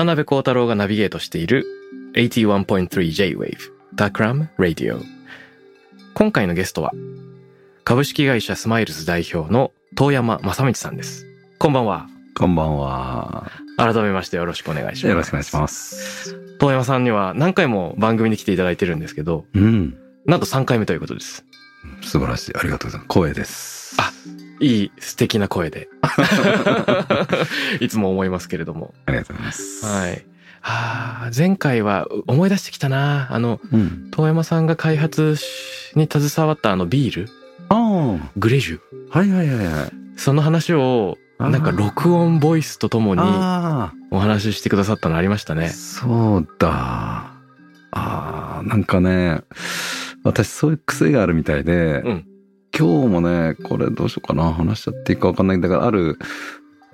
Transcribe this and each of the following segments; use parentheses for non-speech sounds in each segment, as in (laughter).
渡邉康太郎がナビゲートしている 81.3J-Wave Takram Radio 今回のゲストは株式会社スマイルズ代表の遠山正道さんですこんばんはこんばんは。改めましてよろしくお願いしますよろしくお願いします。遠山さんには何回も番組に来ていただいてるんですけどうん。なんと3回目ということです素晴らしい。ありがとうございます。光栄です。あいい素敵な声でいつも思いますけれどもありがとうございます。はいあー前回は思い出してきたなあのうん。遠山さんが開発に携わったあのビールあグレジュあ。はいはいはいはい。その話をなんか録音ボイスとともにあお話ししてくださったのありましたあ。ね。そうだ。ああ。なんかね、私そういう癖があるみたいで、うん今日もね、これどうしようかな。話しちゃっていいかわかんないんだから、ある、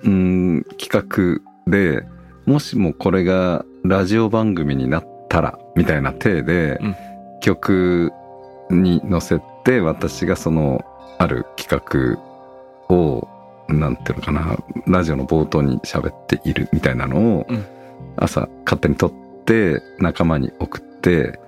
うん、企画で、もしもこれがラジオ番組になったら、みたいな体で、うん曲に乗せて、私がその、ある企画を、なんていうのかな、ラジオの冒頭に喋っているみたいなのを、うん朝勝手に撮って、仲間に送って、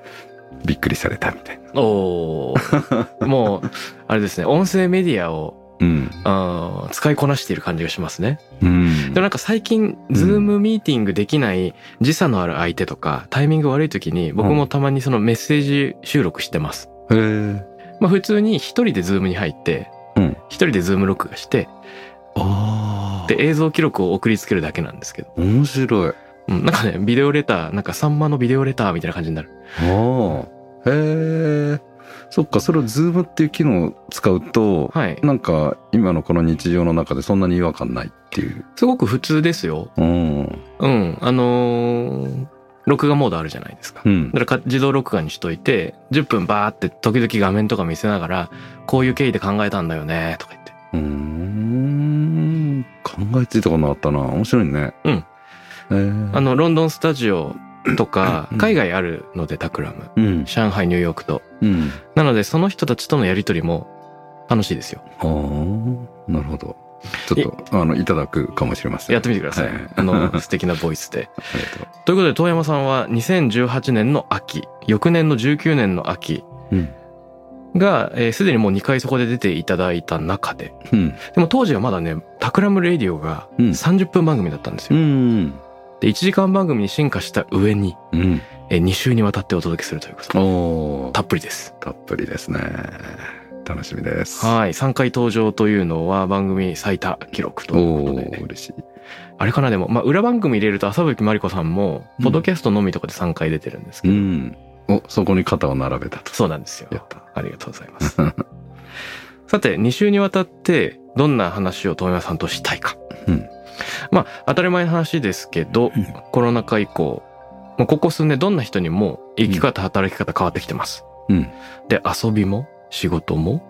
びっくりされたみたいな。おーもう、あれですね、音声メディアをうん。あー使いこなしている感じがしますね。うん。でもなんか最近、ズームミーティングできない時差のある相手とか、タイミング悪い時に僕もたまにそのメッセージ収録してます。へえ。まあ普通に一人でズームに入って、うん一人でズーム録画して。で映像記録を送りつけるだけなんですけど。面白い。うん、なんかね、ビデオレター、なんかサンマのビデオレターみたいな感じになる。へえ。そっか、それをズームっていう機能を使うと、はい。なんか今のこの日常の中でそんなに違和感ないっていう。すごく普通ですよ。うん。うん。あのー録画モードあるじゃないですか。うんだ。からか自動録画にしといて、10分バーって時々画面とか見せながら、こういう経緯で考えたんだよね、とか言って。うーん。考えついたことなかったな。面白いね。うん。えー、あの、ロンドンスタジオとかうん、海外あるので、タクラム。うん。上海、ニューヨークと。うん。なので、その人たちとのやりとりも楽しいですよ。ああ、なるほど。ちょっと、あの、いただくかもしれません。やってみてください。はいあの、素敵なボイスで。(laughs) とということで、遠山さんは2018年の秋、翌年の19年の秋う。うん。が、えーすでにもう2回そこで出ていただいた中で、うん。でも当時はまだね、タクラムレディオがうん30分番組だったんですうよ。ん。で、1時間番組に進化した上に、うん。え2週にわたってお届けするということたっぷりです。たっぷりですね。楽しみです。はい。3回登場というのは番組最多記録というおことで、嬉しい。あれかなでも、まあ、裏番組入れると浅吹まりこさんも、うんポッドキャストのみとかで3回出てるんですけど、うん。お、そこに肩を並べたと。そうなんですよ。やった。ありがとうございます。(laughs) さて、2週にわたって、どんな話を富山さんとしたいか。うんまあ、当たり前の話ですけど、うんコロナ禍以降、もうここ数年どんな人にも生き方、働き方変わってきてます。うん。で、遊びも、仕事も、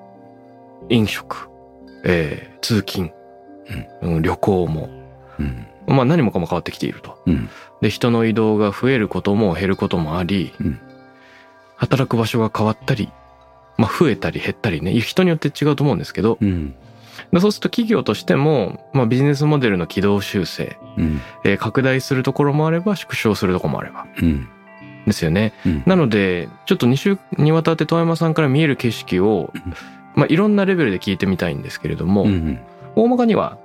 飲食、えー通勤、うん旅行も、うん。まあ何もかも変わってきていると。うん。で、人の移動が増えることも減ることもあり、うん働く場所が変わったり、まあ増えたり減ったりね、人によって違うと思うんですけど、うん。でそうすると企業としても、まあビジネスモデルの軌道修正、うん。えー拡大するところもあれば縮小するところもあれば。うん。ですよね。うんなので、ちょっと2週にわたって遠山さんから見える景色をうん、まあいろんなレベルで聞いてみたいんですけれども、うん。大まかには、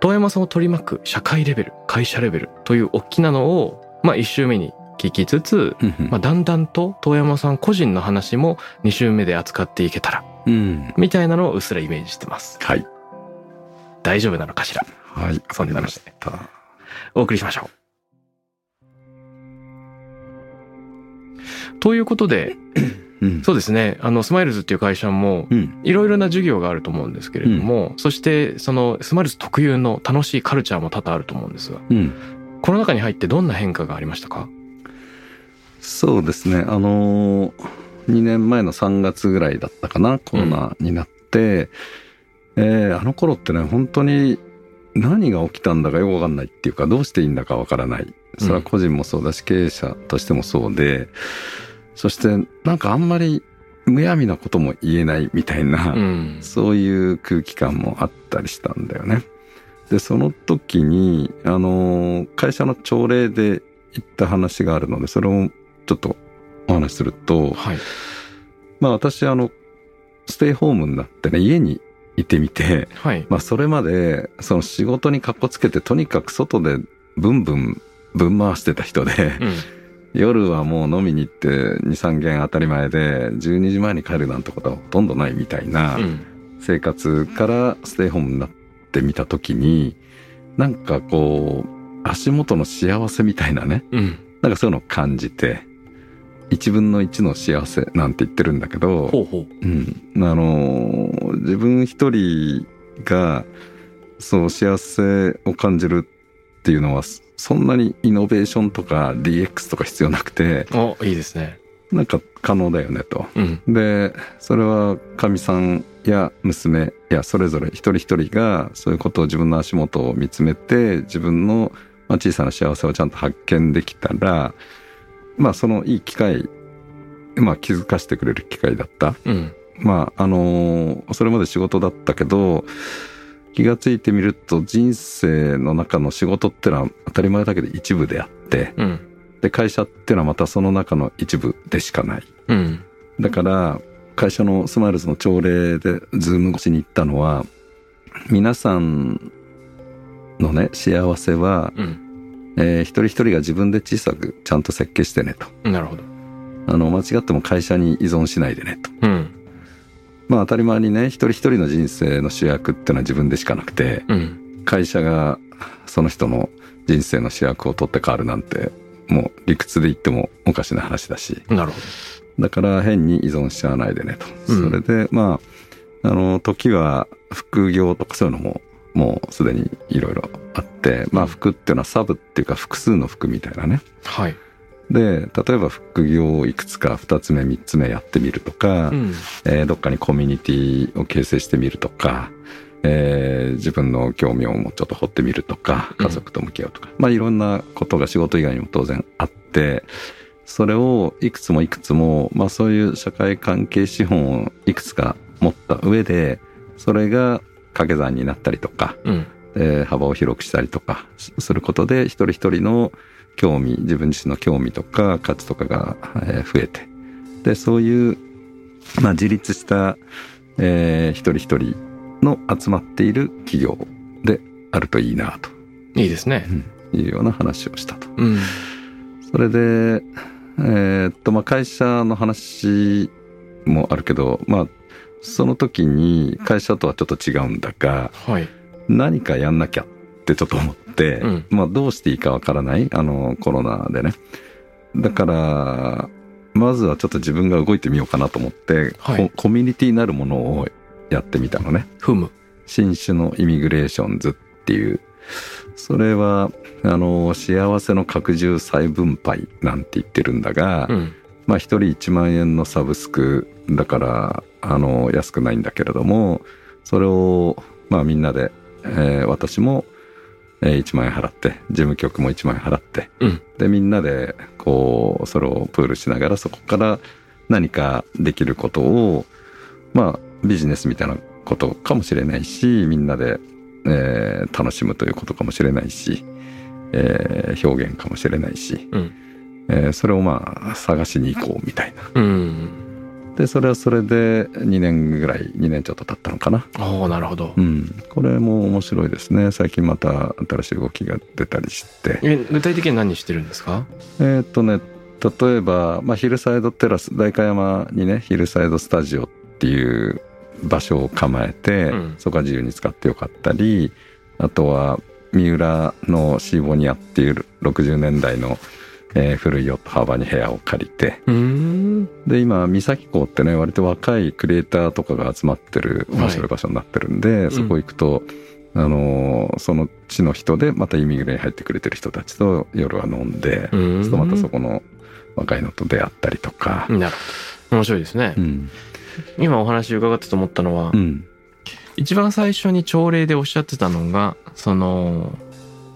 遠山さんを取り巻く社会レベル、会社レベルという大きなのを、まあ一週目に聞きつつ、まあ、だんだんと遠山さん個人の話も2週目で扱っていけたらうん。みたいなのをうっすらイメージしてます。はい。大丈夫なのかしら？はい。そんな話でた。お送りしましょう。ということでうん。そうですね。あのスマイルズっていう会社もうん。いろいろな事業があると思うんですけれども、そしてそのスマイルズ特有の楽しいカルチャーも多々あると思うんですがうん。コロナ禍に入ってどんな変化がありましたか？そうですね。あのー、2年前の3月ぐらいだったかなコロナになって、えーあの頃ってね本当に何が起きたんだかよくわかんないっていうかどうしていいんだかわからない。それは個人もそうだし経営者としてもそうで。そしてなんかあんまりむやみなことも言えないみたいな、うん。そういう空気感もあったりしたんだよね。で、その時に、あの、会社の朝礼で言った話があるので、それをちょっとお話しすると、はい。まあ私、あの、ステイホームになってね、家にいてみて、はい。まあそれまで、その仕事にかっこつけて、とにかく外でブンブン、ぶん回してた人で、うん。夜はもう飲みに行って2、3軒当たり前で、12時前に帰るなんてことはほとんどないみたいな、うん。生活からステイホームになってみた時になんかこう足元の幸せみたいなねうん。なんかそういうのを感じて1分の1の幸せなんて言ってるんだけど、ほうほう。うん、あのー自分一人がそう幸せを感じるっていうのはそんなにイノベーションとか DX とか必要なくておいいですね。なんか可能だよねと。うん。でそれはかみさんや娘やそれぞれ一人一人がそういうことを自分の足元を見つめて自分のまあ小さな幸せをちゃんと発見できたらまあそのいい機会まあ気づかせてくれる機会だった。うんまああのそれまで仕事だったけど気がついてみると人生の中の仕事ってのは当たり前だけど一部であってうんで会社ってのはまたその中の一部でしかない。うんだから会社のスマイルズの朝礼でズーム越しに行ったのは皆さんのね幸せは、うんえー一人一人が自分で小さくちゃんと設計してねと。なるほど。あの間違っても会社に依存しないでねと。うん。まあ当たり前にね一人一人の人生の主役ってのは自分でしかなくてうん。会社がその人の人生の主役を取って変わるなんてもう理屈で言ってもおかしな話だし。なるほだから変に依存しちゃわないでねと。うん。それで、まあ、あの、時は副業とかそういうのも、もうすでにいろいろあって、まあ、服っていうのはサブっていうか複数の服みたいなね。どはい。で、例えば副業をいくつか2つ目、3つ目やってみるとか、うん。えーどっかにコミュニティを形成してみるとか、えー自分の興味をもうちょっと掘ってみるとか、家族と向き合うとか、まあいろんなことが仕事以外にも当然あって、それをいくつもいくつも、まあそういう社会関係資本をいくつか持った上で、それが掛け算になったりとか、うん。えー幅を広くしたりとかすすることで、一人一人の興味、自分自身の興味とか価値とかが、えー増えて、で、そういう、まあ自立した、えー一人一人の集まっている企業であるといいな、と。いいですね。いうような話をしたと。うん。それで、えーっと、まあ、会社の話もあるけど、まあ、その時に会社とはちょっと違うんだが、はい。何かやんなきゃってちょっと思って、うん。まあ、どうしていいかわからない、あの、コロナでね。だから、まずはちょっと自分が動いてみようかなと思って、はい。ココミュニティになるものをやってみたのね。ふむ。新種のイミグレーションズっていう、それは、あの、幸せの拡充再分配なんて言ってるんだが、うんまあ一人1万円のサブスクだから、あの、安くないんだけれども、それを、まあみんなで、えー私も、えー1万円払って、事務局も1万円払って、うん。で、みんなで、こう、それをプールしながら、そこから何かできることを、まあ、ビジネスみたいなことかもしれないし、みんなで、えー楽しむということかもしれないし、えー表現かもしれないし、うんえーそれをまあ、探しに行こうみたいな。うん。でそれはそれで2年ぐらい2年ちょっと経ったのかな。おおなるほど。うん。これも面白いですね。最近また新しい動きが出たりして。え具体的に何してるんですか？えーっとね例えば、まあ、ヒルサイドテラス代官山にねヒルサイドスタジオっていう場所を構えて、うん。そこは自由に使ってよかったりあとは三浦のシーボニアっていう60年代の、えー古いヨットハーバーに部屋を借りてで今三崎港ってね割と若いクリエイターとかが集まってる面白い場所になってるんで、そこ行くと、あのーその地の人でまたイミグレに入ってくれてる人たちと夜は飲んで、とまたそこの若いのと出会ったりとか。なる面白いですね、うん。今お話伺ってと思ったのは、うん。一番最初に朝礼でおっしゃってたのがその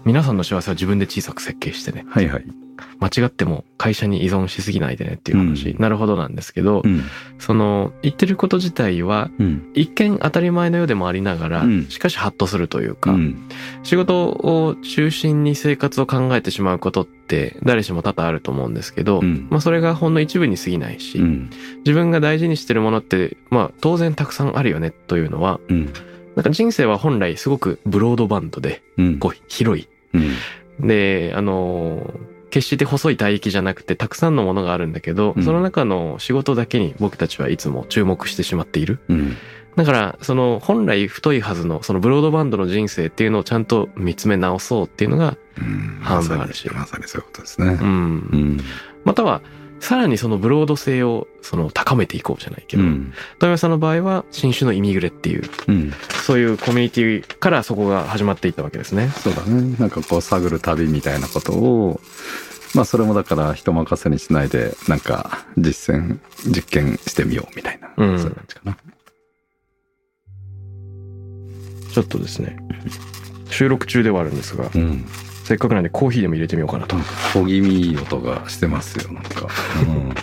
皆さんの幸せは自分で小さく設計してねはいはい。間違っても会社に依存しすぎないでねっていう話、うんなるほどなんですけど、うん。その言ってること自体はうん。一見当たり前のようでもありながら、うんしかしハッとするというか、うん。仕事を中心に生活を考えてしまうことって誰しも多々あると思うんですけど、うんまあそれがほんの一部に過ぎないし、うん。自分が大事にしてるものってまあ当然たくさんあるよねというのはうん。なんか人生は本来すごくブロードバンドでうん。こう広いうん。であのー決して細い帯域じゃなくてたくさんのものがあるんだけど、うんその中の仕事だけに僕たちはいつも注目してしまっている。うん。だから、その本来太いはずのそのブロードバンドの人生っていうのをちゃんと見つめ直そうっていうのが、うん。半分あるしまさにそういうことですねう。。うんん。または、さらにそのブロード性をその高めていこうじゃないけど、うん。富山さんの場合は新種のイミグレっていう、うん。そういうコミュニティからそこが始まっていったわけですね。そうだね。なんかこう探る旅みたいなことを、まあそれもだから人任せにしないで、なんか実践、実験してみようみたいな。うんそういう感じかな。ちょっとですね、収録中ではあるんですが、うん。せっかくなんでコーヒーでも入れてみようかなと。小気味いい音がしてますよ、なんか。(laughs) 今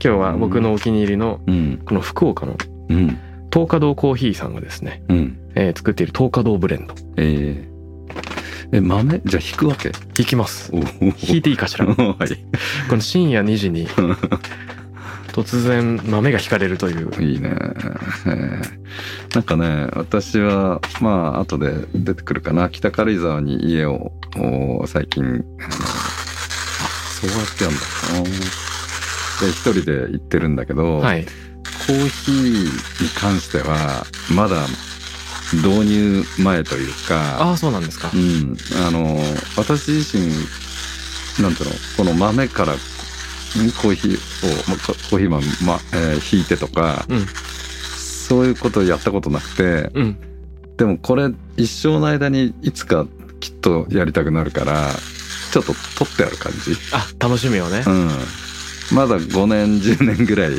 日は僕のお気に入りのうん。この福岡のうん。東華堂コーヒーさんがですね、うん。えー作っている東華堂ブレンド。えー、え、豆？じゃあ引くわけ？引きます。お引いていいかしら。こ (laughs) はい。の深夜2時に (laughs) 突然豆が引かれるという。いいね。えーなんかね、私は、まあ、後で出てくるかな。北軽井沢に家を、お最近、あそうやってやんだ。で、一人で行ってるんだけど、はい。コーヒーに関しては、まだ導入前というか、ああ、そうなんですかう。ん、あの、私自身、なんていうの、この豆から、んコーヒーを、まココーヒー豆、まえー引いてとか、うん。そういうことをやったことなくて、うん。でもこれ一生の間にいつかきっとやりたくなるから、ちょっと取ってある感じ。あ、楽しみをねう。ん。まだ5年、10年ぐらい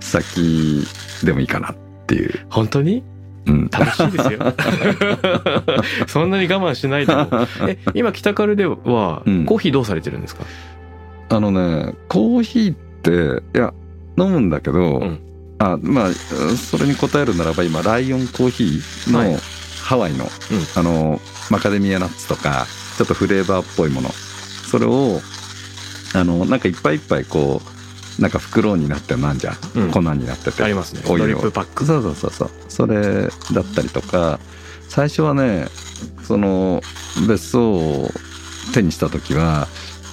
先でもいいかなっていう。本当に？うん。楽しいですよ。(laughs) (laughs) そんなに我慢しないでも。え、今北カルではうんコーヒーどうされてるんですか？あのね、コーヒーって、いや、飲むんだけど、うんあまあ、それに答えるならば今、ライオンコーヒーの、はいハワイの、あの、マカデミアナッツとか、ちょっとフレーバーっぽいもの。それを、あの、なんかいっぱいいっぱいこう、なんか袋になってなんじゃん。うん粉になってて。ありますね。オイルをドリップパック。そうそうそうそう。それだったりとか、最初はね、その別荘を手にした時は、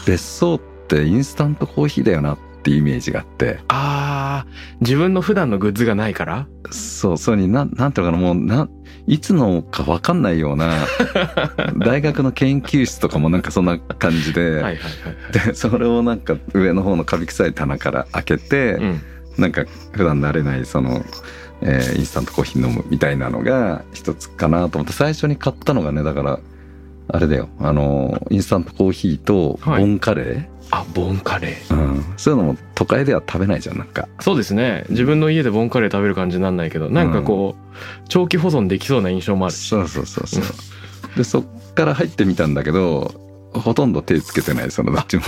別荘ってインスタントコーヒーだよなっていうイメージがあって、ああ、自分の普段のグッズがないから？そう、それになん、なんていうのかな、もう、なん、いつのかわかんないような、(laughs) 大学の研究室とかもなんかそんな感じで、はいはいはいはい。で、それをなんか上の方のカビ臭い棚から開けて、うん。なんか普段慣れないその、えーインスタントコーヒー飲むみたいなのが一つかなと思って最初に買ったのがねだからあれだよ。あのインスタントコーヒーとボンカレー、あ、ボンカレー。うん、そういうのも都会では食べないじゃんなんかそうですね。自分の家でボンカレー食べる感じになんないけど、なんかこう、長期保存できそうな印象もあるし。そうそうそうそうでそっから入ってみたんだけどほとんど手つけてないそのどっちも、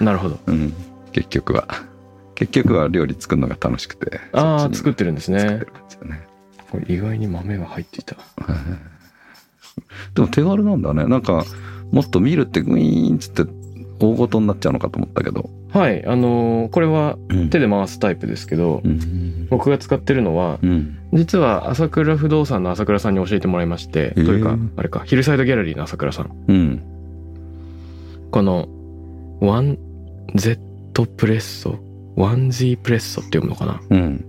なるほど。(laughs) うん、結局は結局は料理作るのが楽しくてああ、作ってるんですねねこれ意外に豆が入っていた。でも手軽なんだね。なんか、もっと見るってグイーンっつって大ごとになっちゃうのかと思ったけど。はいあのーこれはうん手で回すタイプですけど、うん。僕が使ってるのはうん。実は朝倉不動産の朝倉さんに教えてもらいまして、へーというかあれかヒルサイドギャラリーの朝倉さんうん。この 1Z プレッソ 1Z プレッソって読むのかな？うん。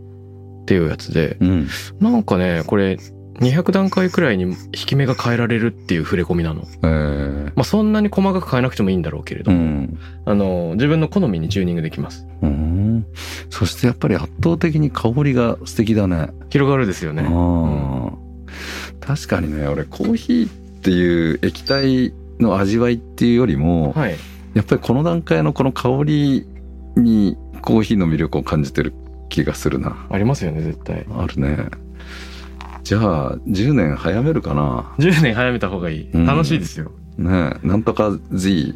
っていうやつでうん。なんかねこれ200段階くらいに引き目が変えられるっていう触れ込みなのえー。まあそんなに細かく変えなくてもいいんだろうけれども、うん。あの自分の好みにチューニングできますうん。そしてやっぱり圧倒的に香りが素敵だね。広がるですよね確かにね、俺コーヒーっていう液体の味わいっていうよりも、はいやっぱりこの段階のこの香りにコーヒーの魅力を感じてる気がするな。ありますよね絶対あるね。じゃあ、10年早めるかな。10年早めた方がいいうん楽しいですよ、ねえなんとか Z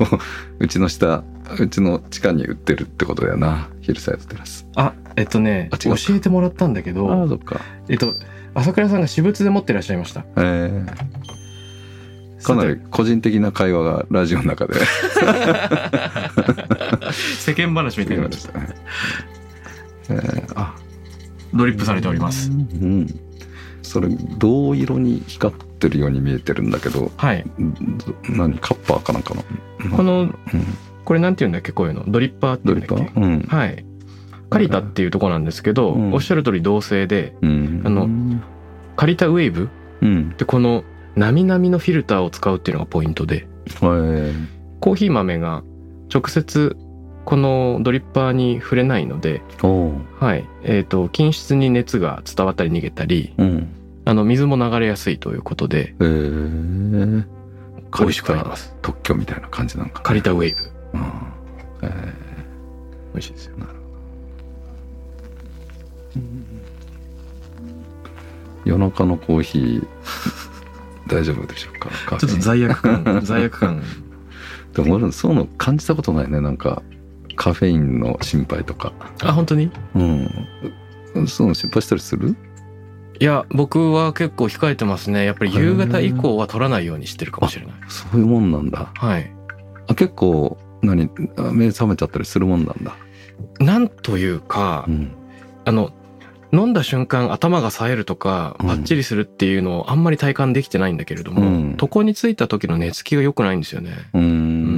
を (laughs) うちの下、うちの地下に売ってるってことだよな。ヒルサイドテラス。あえっとね教えてもらったんだけああ、どそっか。えっと朝倉さんが私物で持ってらっしゃいましたええかなり個人的な会話がラジオの中で (laughs) 世間話みたいになっちゃった (laughs) ね。えーあ、ドリップされておりますうん。それ、銅色に光ってるように見えてるんだけど、はいど何カッパーかなんかの？このうん、これなんて言うんだっけこういうの？ドリッパーってド言うんだっけ？うん。はい借りたっていうところなんですけど、うんおっしゃる通り同性でうん。あの借りたウェーブうん。でこのなみなみのフィルターを使うっていうのがポイントでえーコーヒー豆が直接このドリッパーに触れないので、はい。えー、と均質に熱が伝わったり逃げたりうん。あの水も流れやすいということでえ。ー、美味しくなります。特許みたいな感じなんかな。借りたウェーブ。うんえ。美味しいですよ。ー夜中のコーヒー大丈夫でしょうか？ちょっと罪悪感罪悪感。(laughs) でも俺そういうの感じたことないね。なんかカフェインの心配とか。あ本当に？うん。そうの心配したりする？いや僕は結構控えてますね。やっぱり夕方以降は取らないようにしてるかもしれない。そういうもんなんだ。はい。あ結構何あ目覚めちゃったりするもんなんだ。なんというか、うん。あの飲んだ瞬間頭が冴えるとかうん。バッチリするっていうのをあんまり体感できてないんだけれども、うん。床についた時の寝つきが良くないんですよね。うん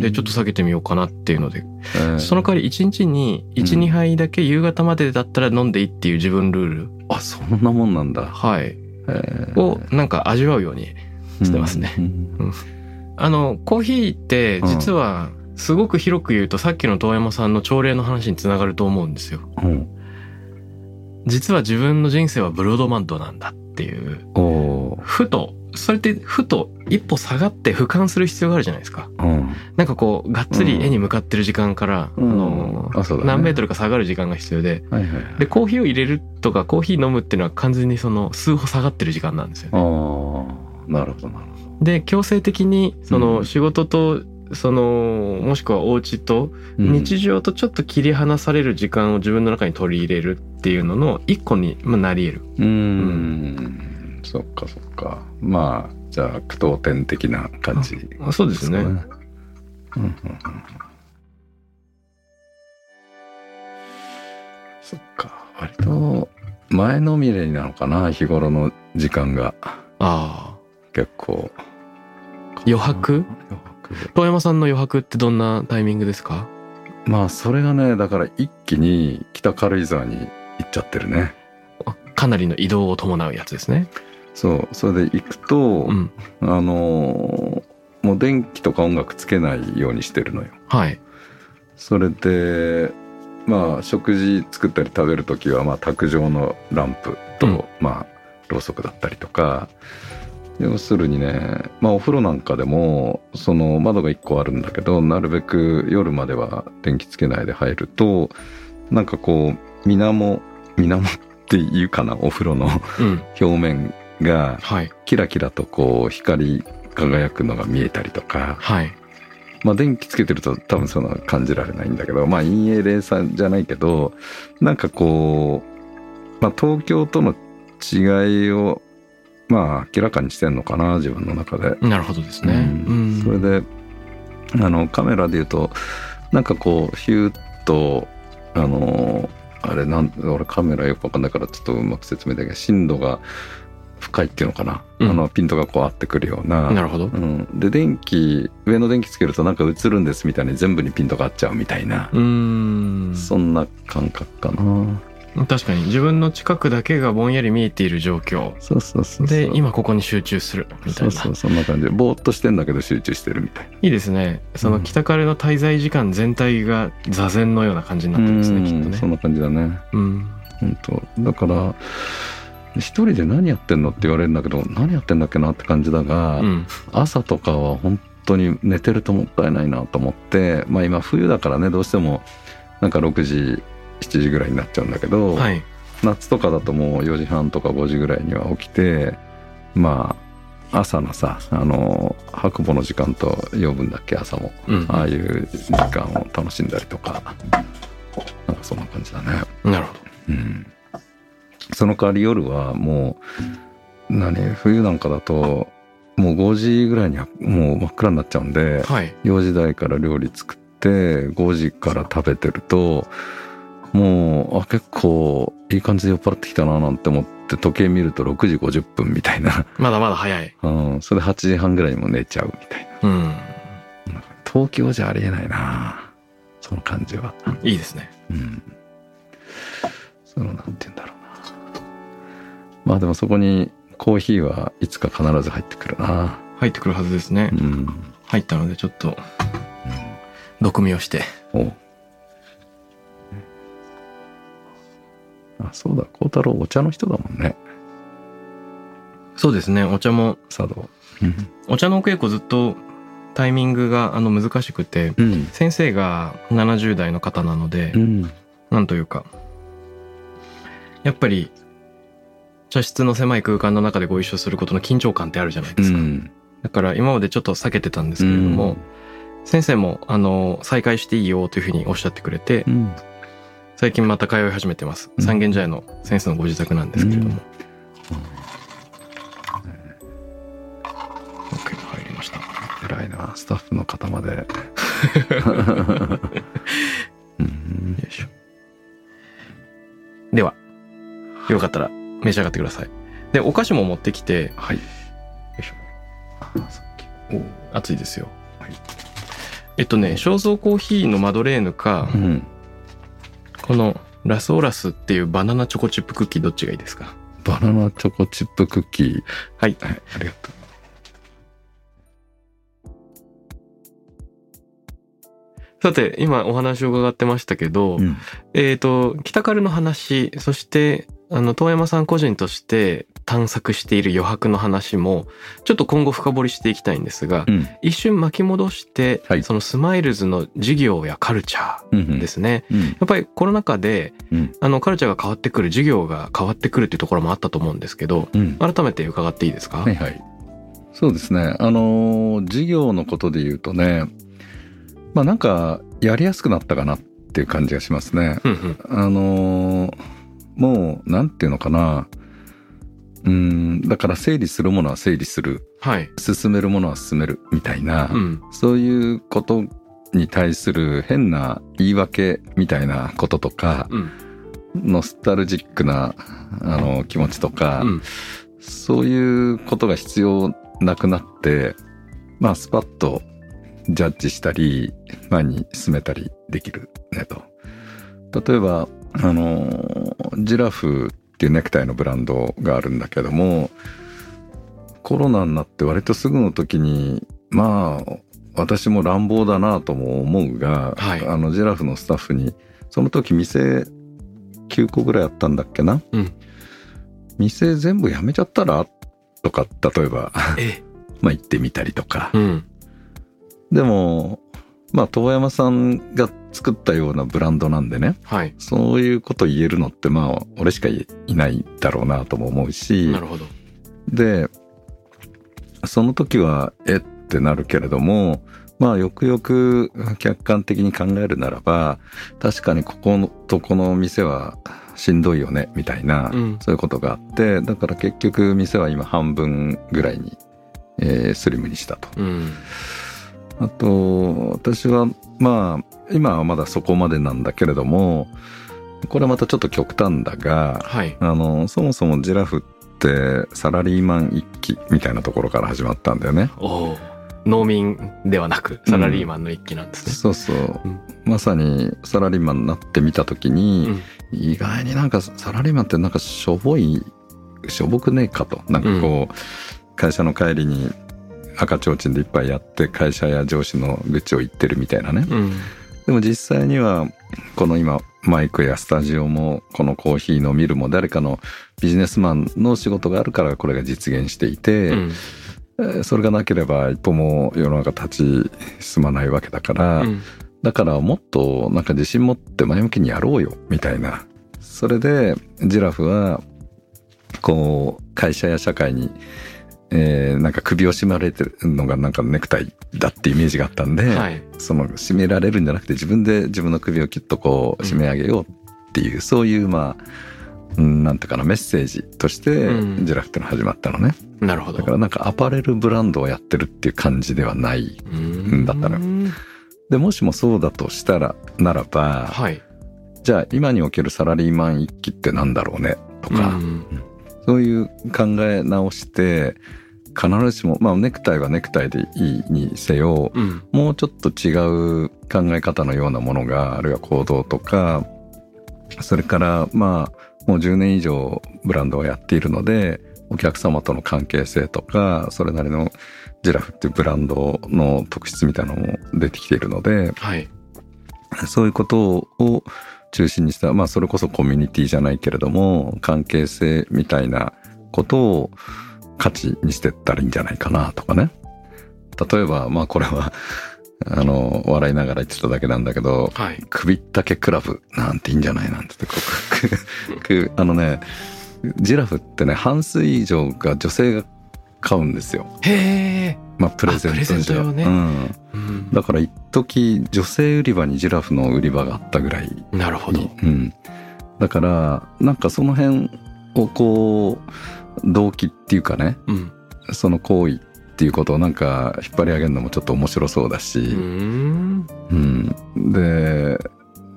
でちょっと下げてみようかなっていうので、えーその代わり1日に12、うん。杯だけ夕方までだったら飲んでいいっていう自分ルール、あそんなもんなんだ、はい、えー。をなんか味わうようにしてますね。うん。あのコーヒーって実はすごく広く言うとさっきの遠山さんの朝礼の話につながると思うんですよ。うん。実は自分の人生はブロードマンドなんだっていう。ふとそれってふと一歩下がって俯瞰する必要があるじゃないですか。うん。なんかこうがっつり絵に向かってる時間から、うん。あのね。何メートルか下がる時間が必要ではいはいはい。でコーヒーを入れるとかコーヒー飲むっていうのは完全にその数歩下がってる時間なんですよあね。あなるほどなるほで強制的にそうのん。仕事とそのもしくはお家とど、うん日常とちょっと切り離される時間を自分の中に取り入れるっていうのの一個にまあなり得る。うーんそっかそっか。まあじゃあ句読点的な感じあそうですね。うんうんうん。そっか。割と前のめりなのかな日頃の時間が。ああ。結構。余白？遠山さんの余白ってどんなタイミングですか？まあそれがねだから一気に北軽井沢に行っちゃってるね。あかなりの移動を伴うやつですね。そうそれで行くと、うん。あのーもう電気とか音楽つけないようにしてるのよはい。それでまあ食事作ったり食べる時はまあ卓上のランプと、うんまあろうそくだったりとか要するにねまあお風呂なんかでもその窓が1個あるんだけどなるべく夜までは電気つけないで入るとなんかこう水面水面っていうかなお風呂のうん。表面がはい。キラキラとこう光り輝くのが見えたりとかはい。まあ電気つけてると多分そんな感じられないんだけど、まあ陰影連鎖じゃないけど、なんかこう、まあ東京との違いを、まあ明らかにしてんのかな、自分の中で。なるほどですね。うんそれで、あのカメラで言うとなんかこうヒューッとあのあれなん俺カメラよくわかんないからちょっとうまく説明できない深度が深いっていうのかな、うん。あのピントがこう合ってくるような。なるほど。うん、で電気上の電気つけるとなんか映るんですみたいに全部にピントが合っちゃうみたいな、うーん。そんな感覚かな。確かに。自分の近くだけがぼんやり見えている状況。そうそうそうで今ここに集中するみたいな。そうそうそんな感じ。でぼーっとしてんだけど集中してるみたいな。いいですね。その北カレの滞在時間全体が座禅のような感じになってますねきっとね。そんな感じだね。うん。本当。だから一人で何やってんのって言われるんだけど何やってんだっけなって感じだが、うん。朝とかは本当に寝てるともったいないなと思ってまあ今冬だからねどうしてもなんか6時7時ぐらいになっちゃうんだけど、はい。夏とかだともう4時半とか5時ぐらいには起きてまあ朝のさあの白母の時間と養分だっけ朝も。うん。ああいう時間を楽しんだりとかなんかそんな感じだね。なるほど。うんその代わり夜はもう何冬なんかだともう5時ぐらいにはもう真っ暗になっちゃうんではい4時台から料理作って5時から食べてるともうあ結構いい感じで酔っ払ってきたななんて思って時計見ると6時50分みたいな、まだまだ早い (laughs) うん、それで8時半ぐらいにも寝ちゃうみたいうんな東京じゃありえないなその感じは。いいですねうん。そのなんて言うんだろうな。まあでもそこにコーヒーはいつか必ず入ってくるな。入ってくるはずですねうん。入ったのでちょっと毒味をしておあ、そうだ、孝太郎お茶の人だもんね。そうですねお茶も茶道。うん。お茶のお稽古ずっとタイミングがあの難しくてうん。先生が70代の方なので、うん。なんというかやっぱり茶室の狭い空間の中でご一緒することの緊張感ってあるじゃないですか、うん。だから今までちょっと避けてたんですけれども、先生もあの再開していいよというふうにおっしゃってくれて、うん。最近また通い始めてます。うん。三軒茶屋の先生のご自宅なんですけれども、OK 入りました。偉いな、スタッフの方まで。(laughs) うん。よいしょ。ではよかったら召し上がってくださいでお菓子も持ってきてはい。よいしょあさっき。熱いですよ、はいえっとね肖像コーヒーのマドレーヌか、うん。このラスオラスっていうバナナチョコチップクッキーどっちがいいですか？バナナチョコチップクッキー。はいはい、ありがとう。さて今お話を伺ってましたけど、うんえっ、と北軽の話そしてあの遠山さん個人として探索している余白の話もちょっと今後深掘りしていきたいんですが、うん。一瞬巻き戻して、はいそのスマイルズの事業やカルチャうんーですね、うん。やっぱりコロナ禍でうん。あのカルチャーが変わってくる事業が変わってくるっていうところもあったと思うんですけどうん。改めて伺っていいですか、はいはい。そうですね。あのー、事業のことで言うとね、まあなんか、やりやすくなったかなっていう感じがしますね。うんうんあのー、もう、なんていうのかな。うん、だから整理するものは整理する。はい、進めるものは進める。みたいな、うん、そういうことに対する変な言い訳みたいなこととか、うんノスタルジックな、あの、気持ちとか、うんそういうことが必要なくなって、まあ、スパッとジャッジしたり、前に進めたりできるねと。例えば、あの、ジラフっていうネクタイのブランドがあるんだけども、コロナになって割とすぐの時に、まあ、私も乱暴だなとも思うが、はい。あの、ジラフのスタッフに、その時店9個ぐらいあったんだっけな、うん。店全部やめちゃったら？とか、例えば、え (laughs) まあ言ってみたりとか。うん。でも、まあ、遠山さんが作ったようなブランドなんでね、はい。そういうこと言えるのって、まあ、俺しかいないだろうなとも思うし。な、るほど。で、その時は、えってなるけれども、まあ、よくよく客観的に考えるならば、確かにここのとこの店はしんどいよね、みたいな、うん。そういうことがあって、だから結局店は今半分ぐらいに、えースリムにしたと。うんあと私はまあ今はまだそこまでなんだけれどもこれまたちょっと極端だがはい。あのそもそもジラフってサラリーマン一揆みたいなところから始まったんだよね。農民ではなく、サラリーマンの一揆なんですね。そうそう、うん。まさにサラリーマンになってみた時に、うん。意外になんかサラリーマンってなんかしょぼいしょぼくねえかと。なんかこう、会社の帰りに赤ちょうちんでいっぱいやって会社や上司の愚痴を言ってるみたいなね、うん。でも実際にはこの今マイクやスタジオもこのコーヒーのミルも誰かのビジネスマンの仕事があるからこれが実現していて、うん。えーそれがなければ一歩も世の中立ち進まないわけだから、うんだからもっとなんか自信持って前向きにやろうよみたいなそれでジラフはこう会社や社会に、えーなんか首を絞まれてるのがなんかネクタイだってイメージがあったんで、はい。その締められるんじゃなくて自分で自分の首をキュッとこう締め上げようっていう、そういうまあうんなんていうかなメッセージとしてうん。ジラフってのは始まったのね、なるほど。だからなんかアパレルブランドをやってるっていう感じではないうんだったのでもしもそうだとしたらならばはい。じゃあ今におけるサラリーマン一揆ってなんだろうねとか、うんそういう考え直して必ずしもまあネクタイはネクタイでいいにせようん。もうちょっと違う考え方のようなものがあるいは行動とかそれからまあもう10年以上ブランドをやっているのでお客様との関係性とかそれなりのジラフっていうブランドの特質みたいなのも出てきているのではい。そういうことを中心にしたまあそれこそコミュニティじゃないけれども関係性みたいなことを価値にしてったらいいんじゃないかなとかね例えばまあこれはあの笑いながら言ってただけなんだけどはい。首ったけクラブなんていいんじゃないなんて言ってこあのねジラフってね半数以上が女性が買うんですよへえ。まあプレゼントあプレゼント用ね。うん。うん。だから一時女性売り場にジラフの売り場があったぐらいなるほど。うん、だからなんかその辺をこう動機っていうかね。うん。その行為っていうことをなんか引っ張り上げるのもちょっと面白そうだし、うん。うん。で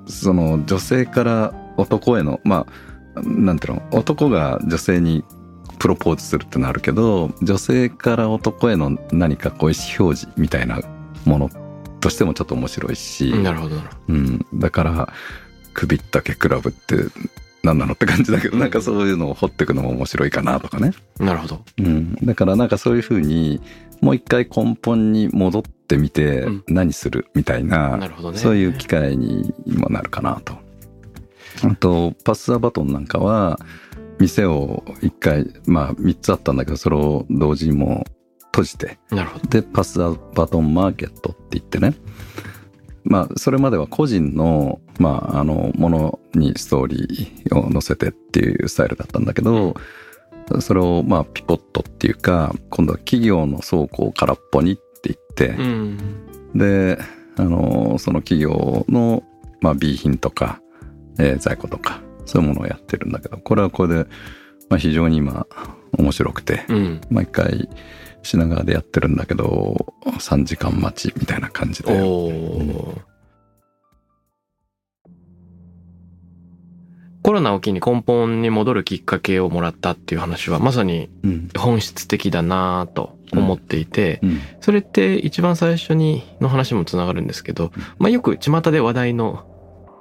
その女性から男へのまあなんていうの？男が女性にプロポーズするってなるけど女性から男への何かこう意思表示みたいなものとしてもちょっと面白いし、なるほど。うん、だから首ったけクラブって何なのって感じだけどなんかそういうのを掘っていくのも面白いかなとかね、どなるほど。うん、だからなんかそういうふうにもう一回根本に戻ってみてうん何するみたいな、なるほどね。そういう機会にもなるかなと。あとパス・ア・バトンなんかは店を一回まあ3つあったんだけどそれを同時にもう閉じてなるほど。でパス・ア・バトン・マーケットって言ってねまあそれまでは個人のまああのものにストーリーを載せてっていうスタイルだったんだけどそれをまあピポットっていうか今度は企業の倉庫を空っぽにって言って、うん。であのその企業の、まあ、B 品とか、えー在庫とかそういうものをやってるんだけどこれはこれで、まあ、非常に今面白くてうん。毎回品川でやってるんだけど3時間待ちみたいな感じおでお。コロナを機に根本に戻るきっかけをもらったっていう話はまさにうん。本質的だなぁと思っていて、うん。それって一番最初にの話もつながるんですけど、まあよく巷で話題の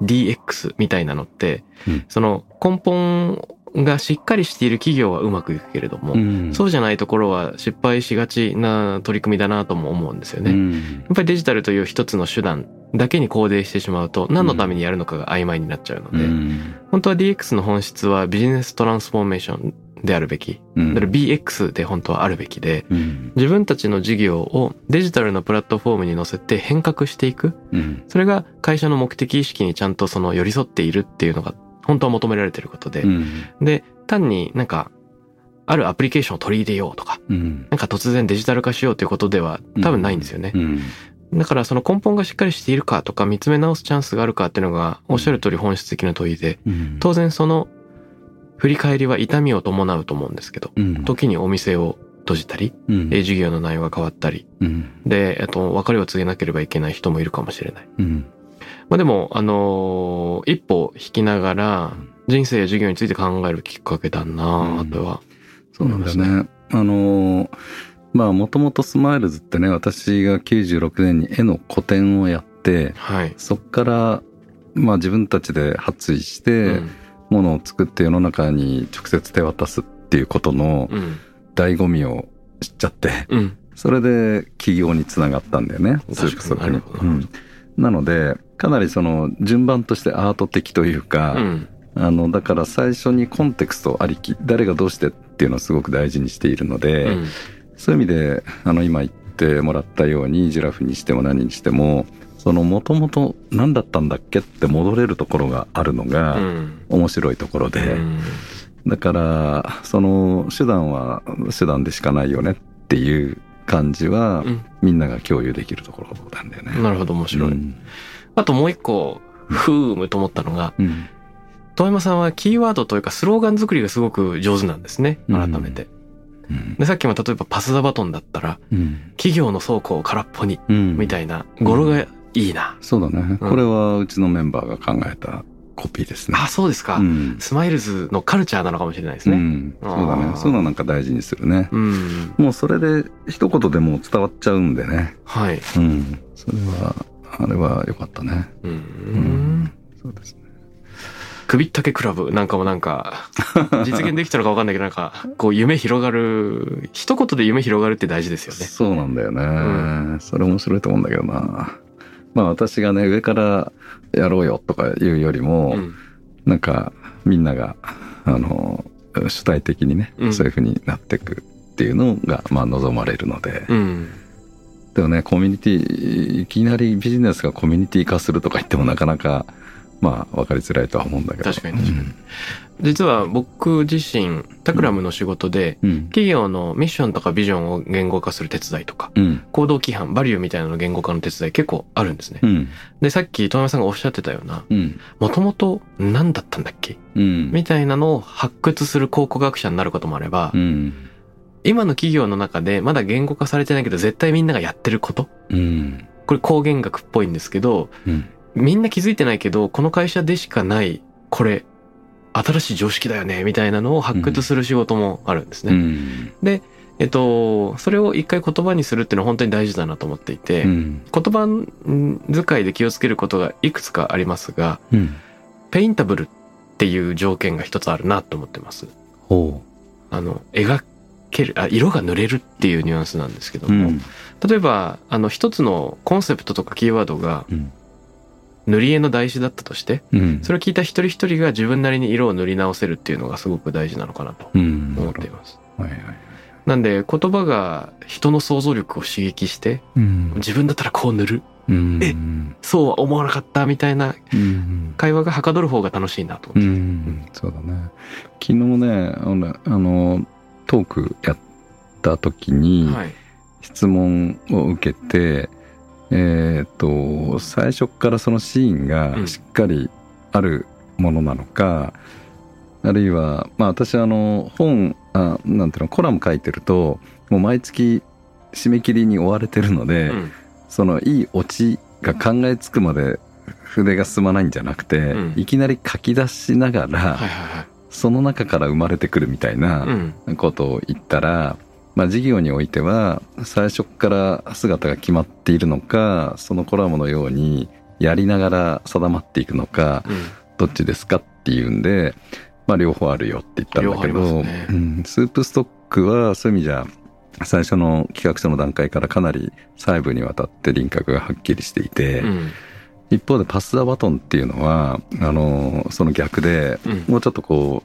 DX みたいなのって、うん。その根本がしっかりしている企業はうまくいくけれども、うん。そうじゃないところは失敗しがちな取り組みだなとも思うんですよね。うん。やっぱりデジタルという一つの手段だけにコーデしてしまうと何のためにやるのかが曖昧になっちゃうので、うん。本当は DX の本質はビジネストランスフォーメーションであるべき。うんだから BX で本当はあるべきで、うん自分たちの事業をデジタルのプラットフォームに乗せて変革していく。うんそれが会社の目的意識にちゃんとその寄り添っているっていうのが本当は求められていることで。うんで、単になんか、あるアプリケーションを取り入れようとか、うんなんか突然デジタル化しようということでは多分ないんですよね。うんだからその根本がしっかりしているかとか見つめ直すチャンスがあるかっていうのがおっしゃる通り本質的な問いで、うん当然その振り返りは痛みを伴うと思うんですけど、うん時にお店を閉じたり、うんえー授業の内容が変わったり、うんで、えっと、別れを告げなければいけない人もいるかもしれない。うんまあでも、あのー一歩引きながら、人生や事業について考えるきっかけだなぁとは。そうなんだよね。あのーまあもともとスマイルズってね私が96年に絵の個展をやってはい。そっからまあ自分たちで発意してうんものを作って世の中に直接手渡すっていうことのうん。醍醐味を知っちゃってうん。それで起業につながったんだよねスープストック確かになるほどうんなのでかなりその順番としてアート的というか、うん。あのだから最初にコンテクストありき誰がどうしてっていうのをすごく大事にしているので、うん。そういう意味であの今言ってもらったようにジラフにしても何にしてもそのもともと何だったんだっけって戻れるところがあるのうがん。面白いところで、うんだからその手段は手段でしかないよねっていう感じは、うんみんなが共有できるところなんだよね。なるほど、面白い。うんあともう一個、ふーむと思ったのが、うん遠山さんはキーワードというかスローガン作りがすごく上手なんですね。改めて。うんで、さっきも例えばパスザバトンだったら、うん企業の倉庫を空っぽに、うんみたいな語呂がいいな。そうだね、うんこれはうちのメンバーが考えたコピーですね。あ、そうですか。うんスマイルズのカルチャーなのかもしれないですね。うん、そうだねそういうのなんか大事にするね。うん。もうそれで一言でもう伝わっちゃうんでね。はい。うん。それは、あれは良かったね。うん。うんそうですね。首ったけクラブなんかもなんか、実現できたのか分かんないけど、なんか、こう夢広がる、一言で夢広がるって大事ですよね。そうなんだよね、それ面白いと思うんだけどな。まあ私がね、上からやろうよとか言うよりも、うん。なんかみんなが、あの、主体的にね、うんそういう風になっていくっていうのが、まあ望まれるので。うん。でもね、コミュニティ、いきなりビジネスがコミュニティ化するとか言ってもなかなか、まあ分かりづらいとは思うんだけど。確かに確かに実は僕自身、タクラムの仕事で、うん。企業のミッションとかビジョンを言語化する手伝いとか、うん。行動規範、バリューみたいなのの言語化の手伝い結構あるんですねう。ん。で、さっき、富山さんがおっしゃってたような、うん。もともと何だったんだっけ？うん。みたいなのを発掘する考古学者になることもあれば、うん。今の企業の中でまだ言語化されてないけど絶対みんながやってること？うん。これ光言学っぽいんですけど、うん。みんな気づいてないけど、この会社でしかない、これ、新しい常識だよね、みたいなのを発掘する仕事もあるんですね。うん。えっと、それを一回言葉にするっていうのは本当に大事だなと思っていて、うん。言葉遣いで気をつけることがいくつかありますが、うん。ペインタブルっていう条件が一つあるなと思ってます。ほあの、描ける、あ、色が塗れるっていうニュアンスなんですけどう。うも、ん。例えば、あの、一つのコンセプトとかキーワードがうん。塗り絵の台紙だったとして、うん。それを聞いた一人一人が自分なりに色を塗り直せるっていうのがすごく大事なのかなとうん。思っています。はいはい。なんで言葉が人の想像力を刺激してうん。自分だったらこう塗るうん。えそうは思わなかったみたいなうん。会話がはかどる方が楽しいなと思うって。ん。そうだね。昨日ね、あの、トークやった時に、はい。質問を受けて、えっ、と、最初からそのシーンうがんしっかりあるものなのか、あるいは、まあ私あの、本、あなんていうの、コラム書いてると、もう毎月締め切りに追われてるので、うんそのいいオチが考えつくまで筆が進まないんじゃなくて、うんいきなり書き出しながら、はいはいはい。その中から生まれてくるみたいな、うん。ことを言ったら、まあ、事業においては最初から姿が決まっているのかそのコラムのようにやりながら定まっていくのかうん。どっちですかっていうんで、まあ、両方あるよって言ったんだけど、ねうん、スープストックはそういう意味じゃ最初の企画書の段階からかなり細部にわたって輪郭がはっきりしていて、うん。一方でパス・ザ・バトンっていうのはあのその逆でうん。もうちょっとこ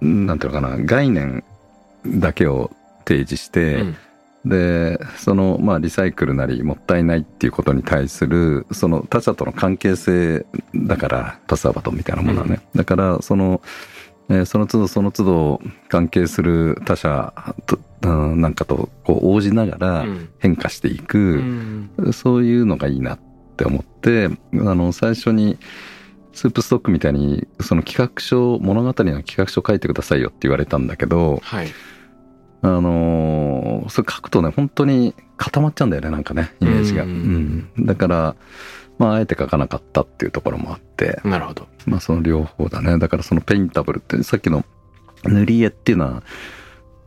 う、なんていうのかな、概念だけを提示して、うんで、その、まあ、リサイクルなり、もったいないっていうことに対する、その他者との関係性だから、パスアバトンみたいなものはね。だから、その、えーその都度その都度関係する他者と、うんなんかとこう応じながらうん変化していく、うん。そういうのがいいなって思って、あの、最初に、スープストックみたいに、その企画書、物語の企画書書いてくださいよって言われたんだけど、はい。あのーそれ書くとね本当に固まっちゃうんだよねなんかねイメージが、ううん。んだからまああえて書かなかったっていうところもあって。なるほど。まあその両方だね。だからそのペインタブルってさっきの塗り絵っていうのは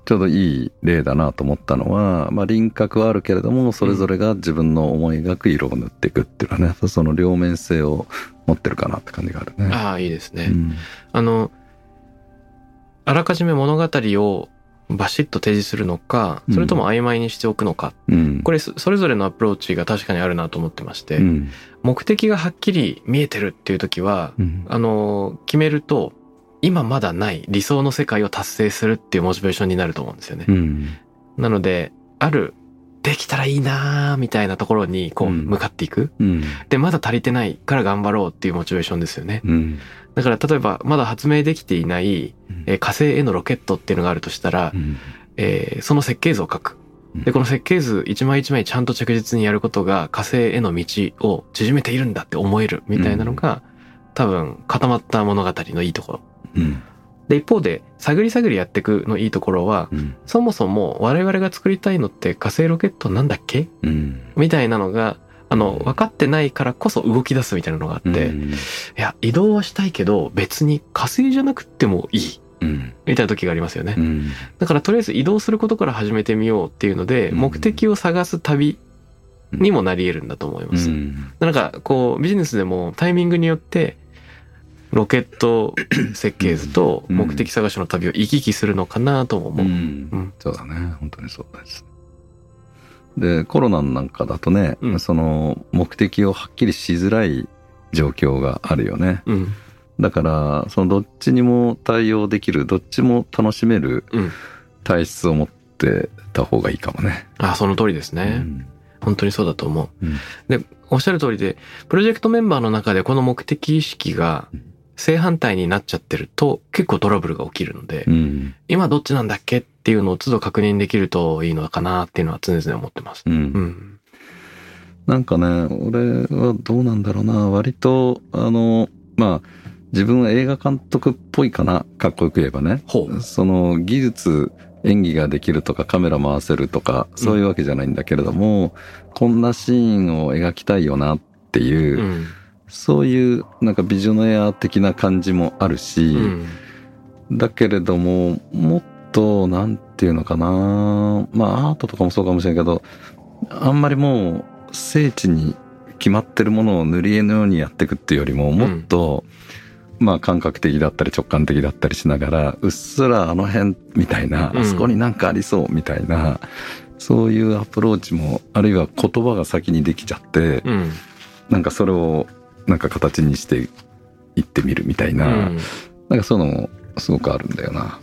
ちょうどいい例だなと思ったのは、まあ、輪郭はあるけれどもそれぞれが自分の思い描く色を塗っていくっていうのはねその両面性を持ってるかなって感じがあるね。ああいいですね、うん。あのあらかじめ物語をバシッと提示するのかそれとも曖昧にしておくのか、うん。これそそれぞれのアプローチが確かにあるなと思ってまして、うん。目的がはっきり見えてるっていう時はうん。あの決めると今まだない理想の世界を達成するっていうモチベーションになると思うんですよね。うん。なのであるできたらいいなーみたいなところにこううん。向かっていく。うん。でまだ足りてないから頑張ろうっていうモチベーションですよね。うんだから例えばまだ発明できていない、えー火星へのロケットっていうのがあるとしたら、うん。えーその設計図を書く。で、この設計図一枚一枚ちゃんと着実にやることが火星への道を縮めているんだって思えるみたいなのが、多分固まった物語のいいところ。うん。で、一方で探り探りやっていくのいいところは、うん。そもそも我々が作りたいのって火星ロケットなんだっけ？うん。みたいなのが、あの、分かってないからこそ動き出すみたいなのがあって、いや、移動はしたいけど別に火星じゃなくてもいい。うん。みたいな時がありますよね。うん。だからとりあえず移動することから始めてみようっていうので、うん。目的を探す旅にもなり得るんだと思います。うん。なんかこうビジネスでもタイミングによってロケット設計図と目的探しの旅を行き来するのかなとも思う。うん。うん。そうだね。本当にそうですでコロナなんかだとね、うんその目的をはっきりしづらい状況があるよねうん。だからそのどっちにも対応できるどっちも楽しめるうん。体質を持ってた方がいいかもね。あ、その通りですね。うん本当にそうだと思う。うんで、おっしゃる通りで、プロジェクトメンバーの中でこの目的意識がうん正反対になっちゃってると結構トラブルが起きるので、うん今どっちなんだっけっていうのを都度確認できるといいのかなっていうのは常々思ってます。うんうん。なんかね俺はどうなんだろうな割とあのまあ自分は映画監督っぽいかなかっこよく言えばね。その技術演技ができるとかカメラ回せるとかそういうわけじゃないんだけれども、こんなシーンを描きたいよなっていう、うん。そういうなんかビジョネア的な感じもあるし、うん。だけれどももっとなんていうのかなまあアートとかもそうかもしれないけどあんまりもう聖地に決まってるものを塗り絵のようにやっていくっていうよりももっと、まあ感覚的だったり直感的だったりしながらうっすらあの辺みたいな、うんあそこになんかありそうみたいなそういうアプローチもあるいは言葉が先にできちゃって、うん。なんかそれをなんか形にしていってみるみたいな、うんなんかそういうのもすごくあるんだよな。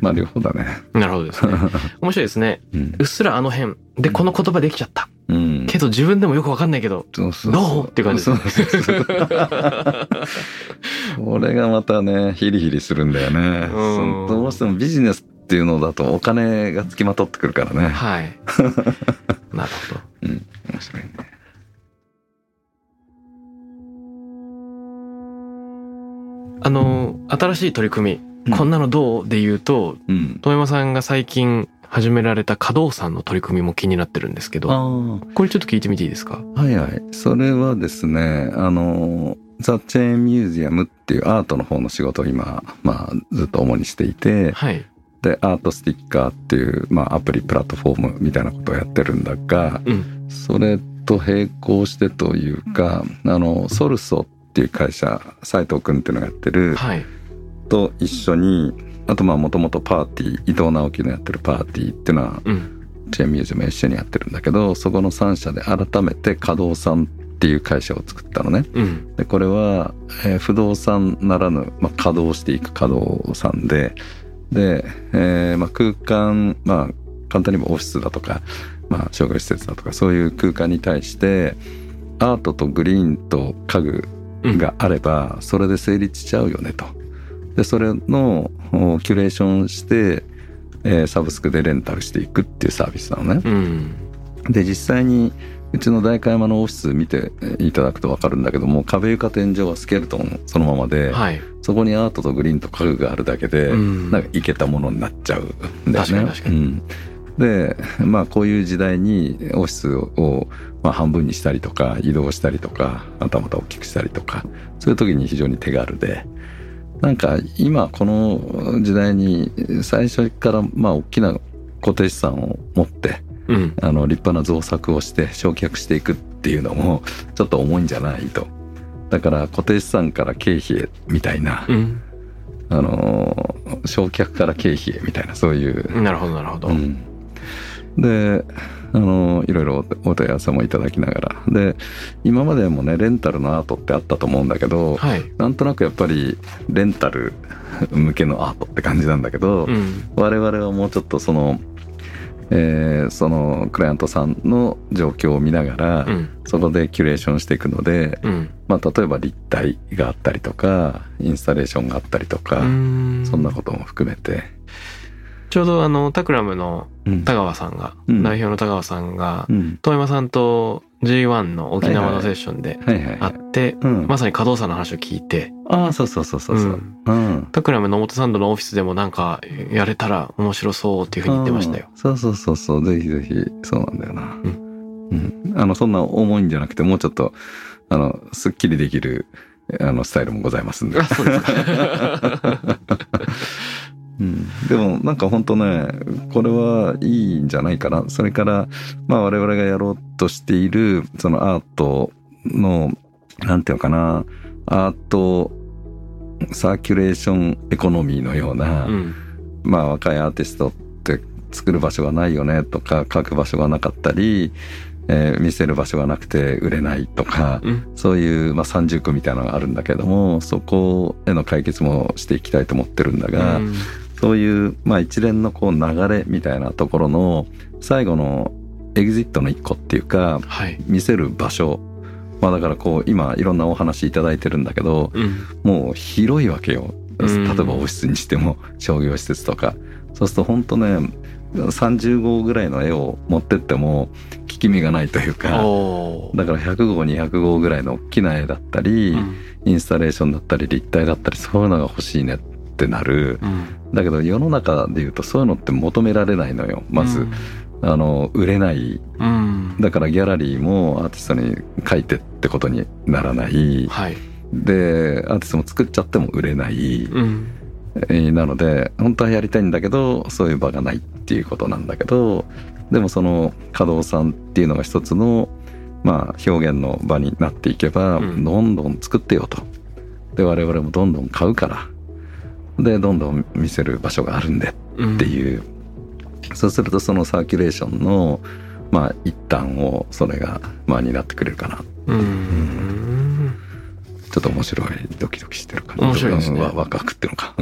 まあ両方だね。なるほどですね。(laughs) 面白いですね。うんうっすらあの辺。で、この言葉できちゃった。うん。けど自分でもよくわかんないけど。そうそうどう？っていう感じそうそうそうこれがまたね、ヒリヒリするんだよね。どうしてもビジネスっていうのだとお金がつきまとってくるからね。はい。(laughs) なるほど。うん。面白いね。あの、新しい取り組み、うんこんなのどうで言うと、うん。遠山さんが最近始められた稼働さんの取り組みも気になってるんですけど、あこれちょっと聞いてみていいですか？あ。はいはい。それはですね、あの、ザ・チェーン・ミュージアムっていうアートの方の仕事を今、まあずっと主にしていて、はい。で、アートスティッカーっていう、まあアプリ、プラットフォームみたいなことをやってるんだが、うん。それと並行してというか、あの、ソルソっていう会社、斉藤くんっていうのがやってる、はい。と一緒に、あとまあもともとパーティー、伊藤直樹のやってるパーティーっていうのは、うん。チェーンミュージアム一緒にやってるんだけど、そこの3社で改めて稼働さんっていう会社を作ったのね。うん。で、これは、えー不動産ならぬ、まあ、稼働していく稼働さんで、で、えーまあ、空間、まあ、簡単に言えばオフィスだとか、まあ、障害施設だとか、そういう空間に対して、アートとグリーンと家具うん。があれば、それで成立しちゃうよねと。で、それのおキュレーションして、えーサブスクでレンタルしていくっていうサービスなのね。うん。で、実際にうちの代官山のオフィス見ていただくと分かるんだけども壁床天井はスケルトンそのままで、はい。そこにアートとグリーンと家具があるだけで、うんなんかいけたものになっちゃうんだよね。確かに確かにうんでまあこういう時代にオフィスを、まあ、半分にしたりとか移動したりとかまたまた大きくしたりとかそういう時に非常に手軽でなんか今この時代に最初からまあ大きな固定資産を持ってうん。あの立派な造作をして焼却していくっていうのもちょっと重いんじゃないと。だから固定資産から経費へみたいな、うん。あのー焼却から経費へみたいなそういう、なるほどなるほど。うん、であのーいろいろお問い合わせもいただきながらで今までもねレンタルのアートってあったと思うんだけど、はい。なんとなくやっぱりレンタル (laughs) 向けのアートって感じなんだけど、うん。我々はもうちょっとその、えーそのクライアントさんの状況を見ながら、うん。そこでキュレーションしていくので、うん。まあ、例えば立体があったりとかインスタレーションがあったりとか、うんそんなことも含めて、ちょうどあの、タクラムのうん。田川さんが、うん。代表の田川さんがう、ん、遠山さんと G1 の沖縄のセッションで会って、うん、まさに稼働差の話を聞いて、ああそうそうそうそうそう、うん。タクラムの表参道のオフィスでもなんかやれたら面白そうっていうふうに言ってましたよ。うん。そうそうそうそう。ぜひぜひそうなんだよな、ううん。あのそんな重いんじゃなくてもうちょっとあのすっきりできるあのスタイルもございますんで。あ、そうですか。(laughs) うん、でもなんか本当ねこれはいいんじゃないかなそれからまあ我々がやろうとしているそのアートのなんていうのかなアートサーキュレーションエコノミーのような、うん。まあ若いアーティストって作る場所がないよねとか描く場所がなかったり、えー見せる場所がなくて売れないとか、うん。そういう、まあ、三重苦みたいなのがあるんだけどもそこへの解決もしていきたいと思ってるんだが、うんそういう、まあ、一連のこう流れみたいなところの最後のエグジットの一個っていうかはい。見せる場所。まあだからこう今いろんなお話いただいてるんだけどうん。もう広いわけよ。例うん。えばオフィスにしても商業施設とか。そうすると本当ね30号ぐらいの絵を持ってっても効き目がないというかだから100号200号ぐらいの大きな絵だったり、うん。インスタレーションだったり立体だったりそういうのが欲しいね。ってなる。うん。だけど世の中で言うとそういうのって求められないのよまず、あの売れない。うん。だからギャラリーもアーティストに描いてってことにならない。はい。でアーティストも作っちゃっても売れない、なので本当はやりたいんだけどそういう場がないっていうことなんだけどでもその稼働さんっていうのが一つのまあ表現の場になっていけば、うん。どんどん作ってよと。で我々もどんどん買うからでどんどん見せる場所があるんでうんっていう、そうするとそのサーキュレーションのまあ一端をそれがまあ担ってくれるかな。うん。ちょっと面白いドキドキしてる感じ。面白いですね。ワクワクっていうのか。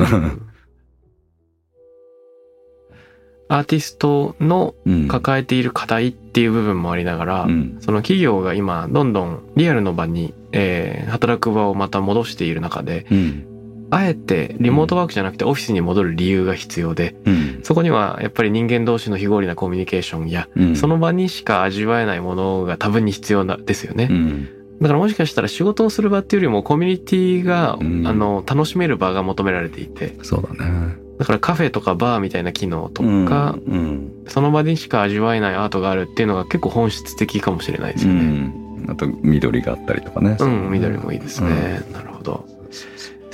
アーティストのうん。抱えている課題っていう部分もありながら、うん。その企業が今どんどんリアルの場に、えー働く場をまた戻している中でうんあえてリモートワークじゃなくてオフィスに戻る理由が必要でうん。そこにはやっぱり人間同士の非合理なコミュニケーションや、うん。その場にしか味わえないものが多分に必要なですよね、うん。だからもしかしたら仕事をする場っていうよりもコミュニティが、うん。あの楽しめる場が求められていて。そうだね。だからカフェとかバーみたいな機能とか、うん。その場にしか味わえないアートがあるっていうのが結構本質的かもしれないですうよね。ん。あと緑があったりとかね。うん、緑もいいですね。なるほど。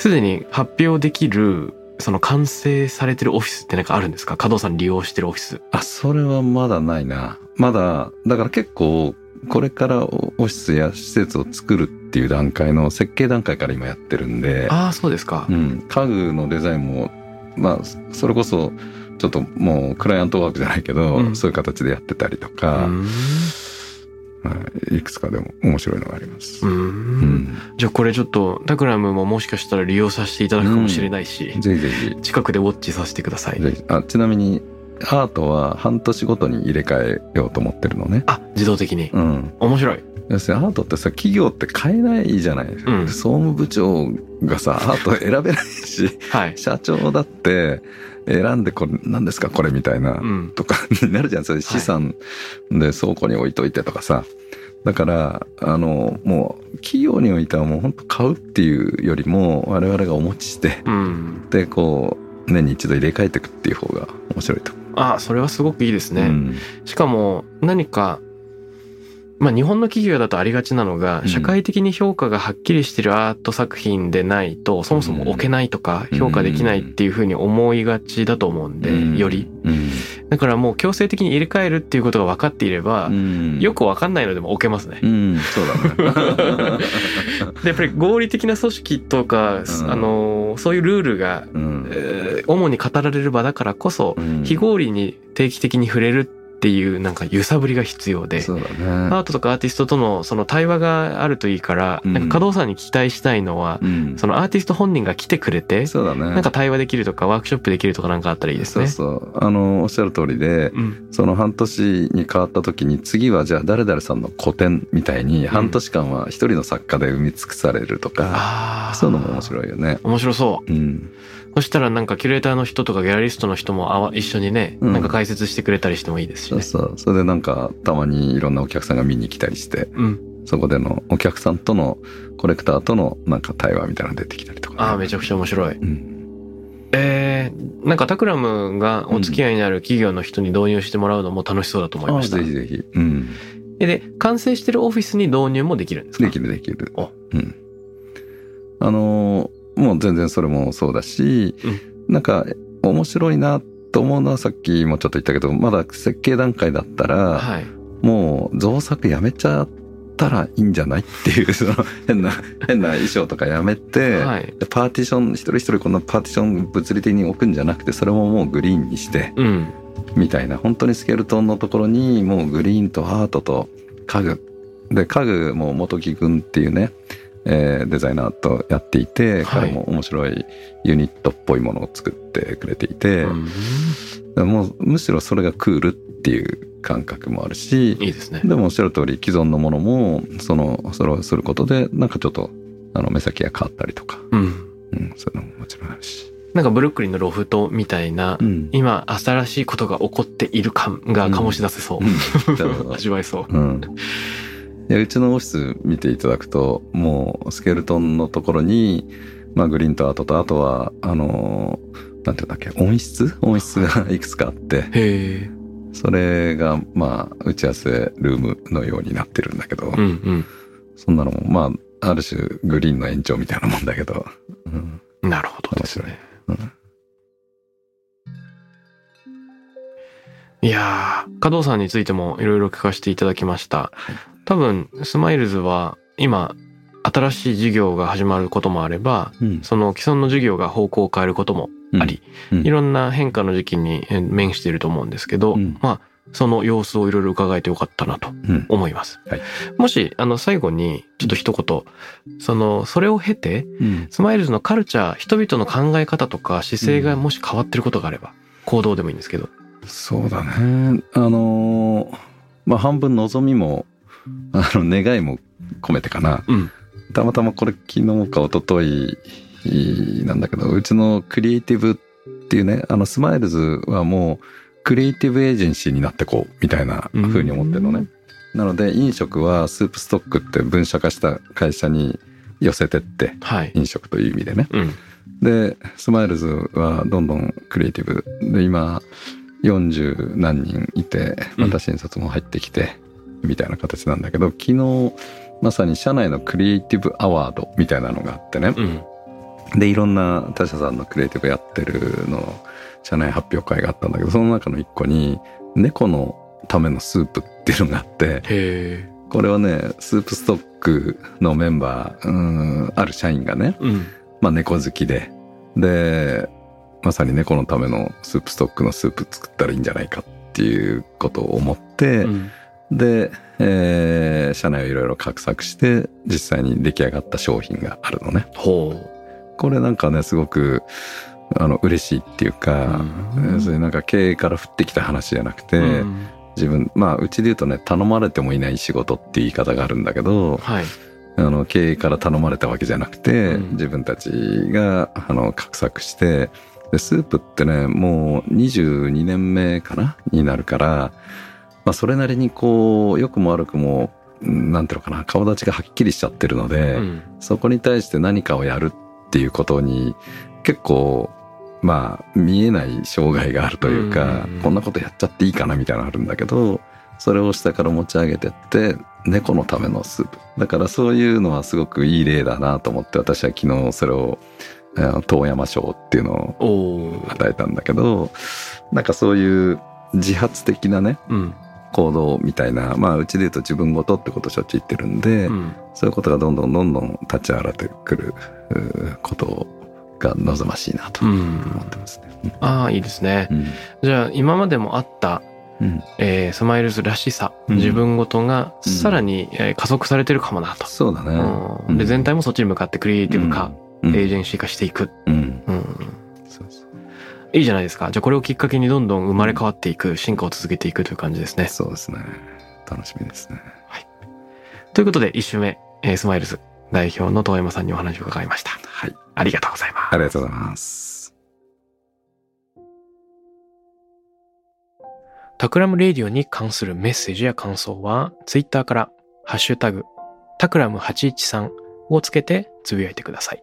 すでに発表できる、その完成されてるオフィスってなんかあるんですか？加藤さん利用してるオフィス。あそれはまだないなまだだから結構これからオフィスや施設を作るっていう段階の設計段階から今やってるんでああ、そうですかう。ん、家具のデザインもまあそれこそちょっともうクライアントワークじゃないけど、うんそういう形でやってたりとうか、ん。はい、いくつかでも面白いのがあります。う。うんんじゃあこれちょっとタクラムももしかしたら利用させていただくかもしれないし、ぜひぜひ近くでウォッチさせてください。ぜひあちなみにアートは半年ごとに入れ替えようと思ってるのね。あ、自動的に。うん、面白い。要するにアートってさ企業って買えないじゃない、ん総務部長がさアート選べないしはい。社長だって選んでこれ何ですかこれみたいな、うん。とかに (laughs) なるじゃん。それ資産で倉庫に置いといてとかさ、だからあのもう企業においてはもう本当買うっていうよりも我々がお持ちしてうん。でこう年に一度入れ替えていくっていう方が面白いと。あそれはすごくいいですね、うん。しかも何かまあ日本の企業だとありがちなのがうん。社会的に評価がはっきりしてるアート作品でないとそもそも置けないとか評価できないっていうふうに思いがちだと思うんでうん。より。うん。だからもう強制的に入れ替えるっていうことが分かっていればうん。よく分かんないのでも置けますね。うん。そうだね。(laughs) でやっぱり合理的な組織とかうん。あのそういうルールが主に語られる場だからこそうん。非合理に定期的に触れるっていうなんか揺さぶりが必要でそうだアね。ートとかアーティストとのその対話があるといいから、うんなんか加藤さんに期待したいのは、うんそのアーティスト本人が来てくれて、そうだね。なんか対話できるとかワークショップできるとかなんかあったらいいですそうね。そうあのおっしゃる通りで、うん、その半年に変わった時に次はじゃあ誰々さんの個展みたいに半年間は一人の作家で埋め尽くされるとか、ああ。そういうのも面白いよね。面白そう。うん、そしたらなんかキュレーターの人とかギャラリストの人もあわ一緒にね、うんなんか解説してくれたりしてもいいですしね。そうそう。それでなんかたまにいろんなお客さんが見に来たりしてうん。そこでのお客さんとのコレクターとのなんか対話みたいなの出てきたりとかね、ああ、めちゃくちゃ面白い。うん、えー、なんかタクラムがお付き合いにある企業の人に導入してもらうのも楽しそうだと思いああました。ぜひぜひ、うん、えで、完成してるオフィスに導入もできるんですか？できるできる。お。うん。あのーもう全然それもそうだし、なんか面白いなと思うのはさっきもちょっと言ったけどまだ設計段階だったら、はい。もう造作やめちゃったらいいんじゃないっていう (laughs) その変な変な衣装とかやめて、はい。でパーティション一人一人こんなパーティション物理的に置くんじゃなくてそれももうグリーンにしてうん。みたいな本当にスケルトンのところにもうグリーンとアートと家具で家具も元木君っていうね、えーデザイナーとやっていて、はい彼も面白いユニットっぽいものを作ってくれていて、うんでもうむしろそれがクールっていう感覚もあるしいいですね。でもおっしゃる通り既存のものもそのそれをすることでなんかちょっとあの目先が変わったりとか、うん。うん、そういうのももちろんあるし。なんかブルックリンのロフトみたいな、うん今新しいことが起こっている感が醸し出せそう。うん (laughs) 味わえそう。うん。いやうちのオフィス見ていただくともうスケルトンのところに、まあ、グリーンとアートとあとはあのなんていうんだっけ？音質？音質がいくつかあって。それがまあ打ち合わせルームのようになってるんだけど、うんうん。そんなのもまあある種グリーンの延長みたいなもんだけど、うん、なるほどですね。うん。いやー、加藤さんについてもいろいろ聞かせていただきました。多分、スマイルズは今、新しい事業が始まることもあれば、うん。その既存の事業が方向を変えることもあり、うん。いろんな変化の時期にえ面していると思うんですけど、うん。まあ、その様子をいろいろ伺えてよかったなとうん。思います。はい。もし、あの、最後に、ちょっと一言、その、それを経て、うん。スマイルズのカルチャー、人々の考え方とか姿勢がもし変わってることがあれば、行動でもいいんですけど。そうだね。あのーまあ半分望みもあの願いも込めてかな。うん。たまたまこれ昨日か一昨日なんだけどうちのクリエイティブっていうねあのスマイルズはもうクリエイティブエージェンシーになってこうみたいな風に思ってるのね。なので飲食はスープストックって分社化した会社に寄せてってはい。飲食という意味でね。うん。でスマイルズはどんどんクリエイティブで今40何人いてまた新卒も入ってきて、みたいな形なんだけど昨日まさに社内のクリエイティブアワードみたいなのがあってね、うん。でいろんな他社さんのクリエイティブやってるの社内発表会があったんだけどその中の一個に猫のためのスープっていうのがあって。これはねスープストックのメンバーうんある社員がねうん。まあ猫好きで、で、まさに猫のためのスープストックのスープ作ったらいいんじゃないかっていうことを思って、うんで、えー社内をいろいろ画策して、実際に出来上がった商品があるのね。ほこれなんかね、すごく、あの、嬉しいっていうか、うん要するになんか経営から降ってきた話じゃなくて、う。うん自分、まあ、うちで言うとね、頼まれてもいない仕事っていう言い方があるんだけど、はい。あの経営から頼まれたわけじゃなくて、うん自分たちがあの画策してでスープってねもう22年目かなになるから、まあ、それなりにこう良くも悪くもなんていうのかな顔立ちがはっきりしちゃってるので、うん。そこに対して何かをやるっていうことに結構まあ見えない障害があるというか、うん。こんなことやっちゃっていいかなみたいなのあるんだけどそれを下から持ち上げてって猫のためのスープ。だからそういうのはすごくいい例だなと思って私は昨日それを遠山賞っていうのを与えたんだけどなんかそういう自発的なねうん行動みたいなまあうちで言うと自分ごとってことをしょっちゅう言ってるんで、うん。そういうことがどんどんどんどん立ち上がってくることが望ましいなと思うん。ってますね。ああいいですね。うん。じゃあ今までもあったうん。えースマイルズらしさ、うん。自分ごとがうん。さらに、えー加速されてるかもなと。そうだね。うん。で全体もそっちに向かってクリエイティブ化、うん。エージェンシー化していく、うんいいじゃないですかじゃあこれをきっかけにどんどん生まれ変わっていく進化を続けていくという感じですね。そうですね。楽しみですね。ということで1週目、えースマイルズ代表の遠山さんにお話を伺いました。はい。ありがとうございます。ありがとうございます。タクラムレディオに関するメッセージや感想は、ツイッターから、ハッシュタグ、タクラム813をつけてつぶやいてください。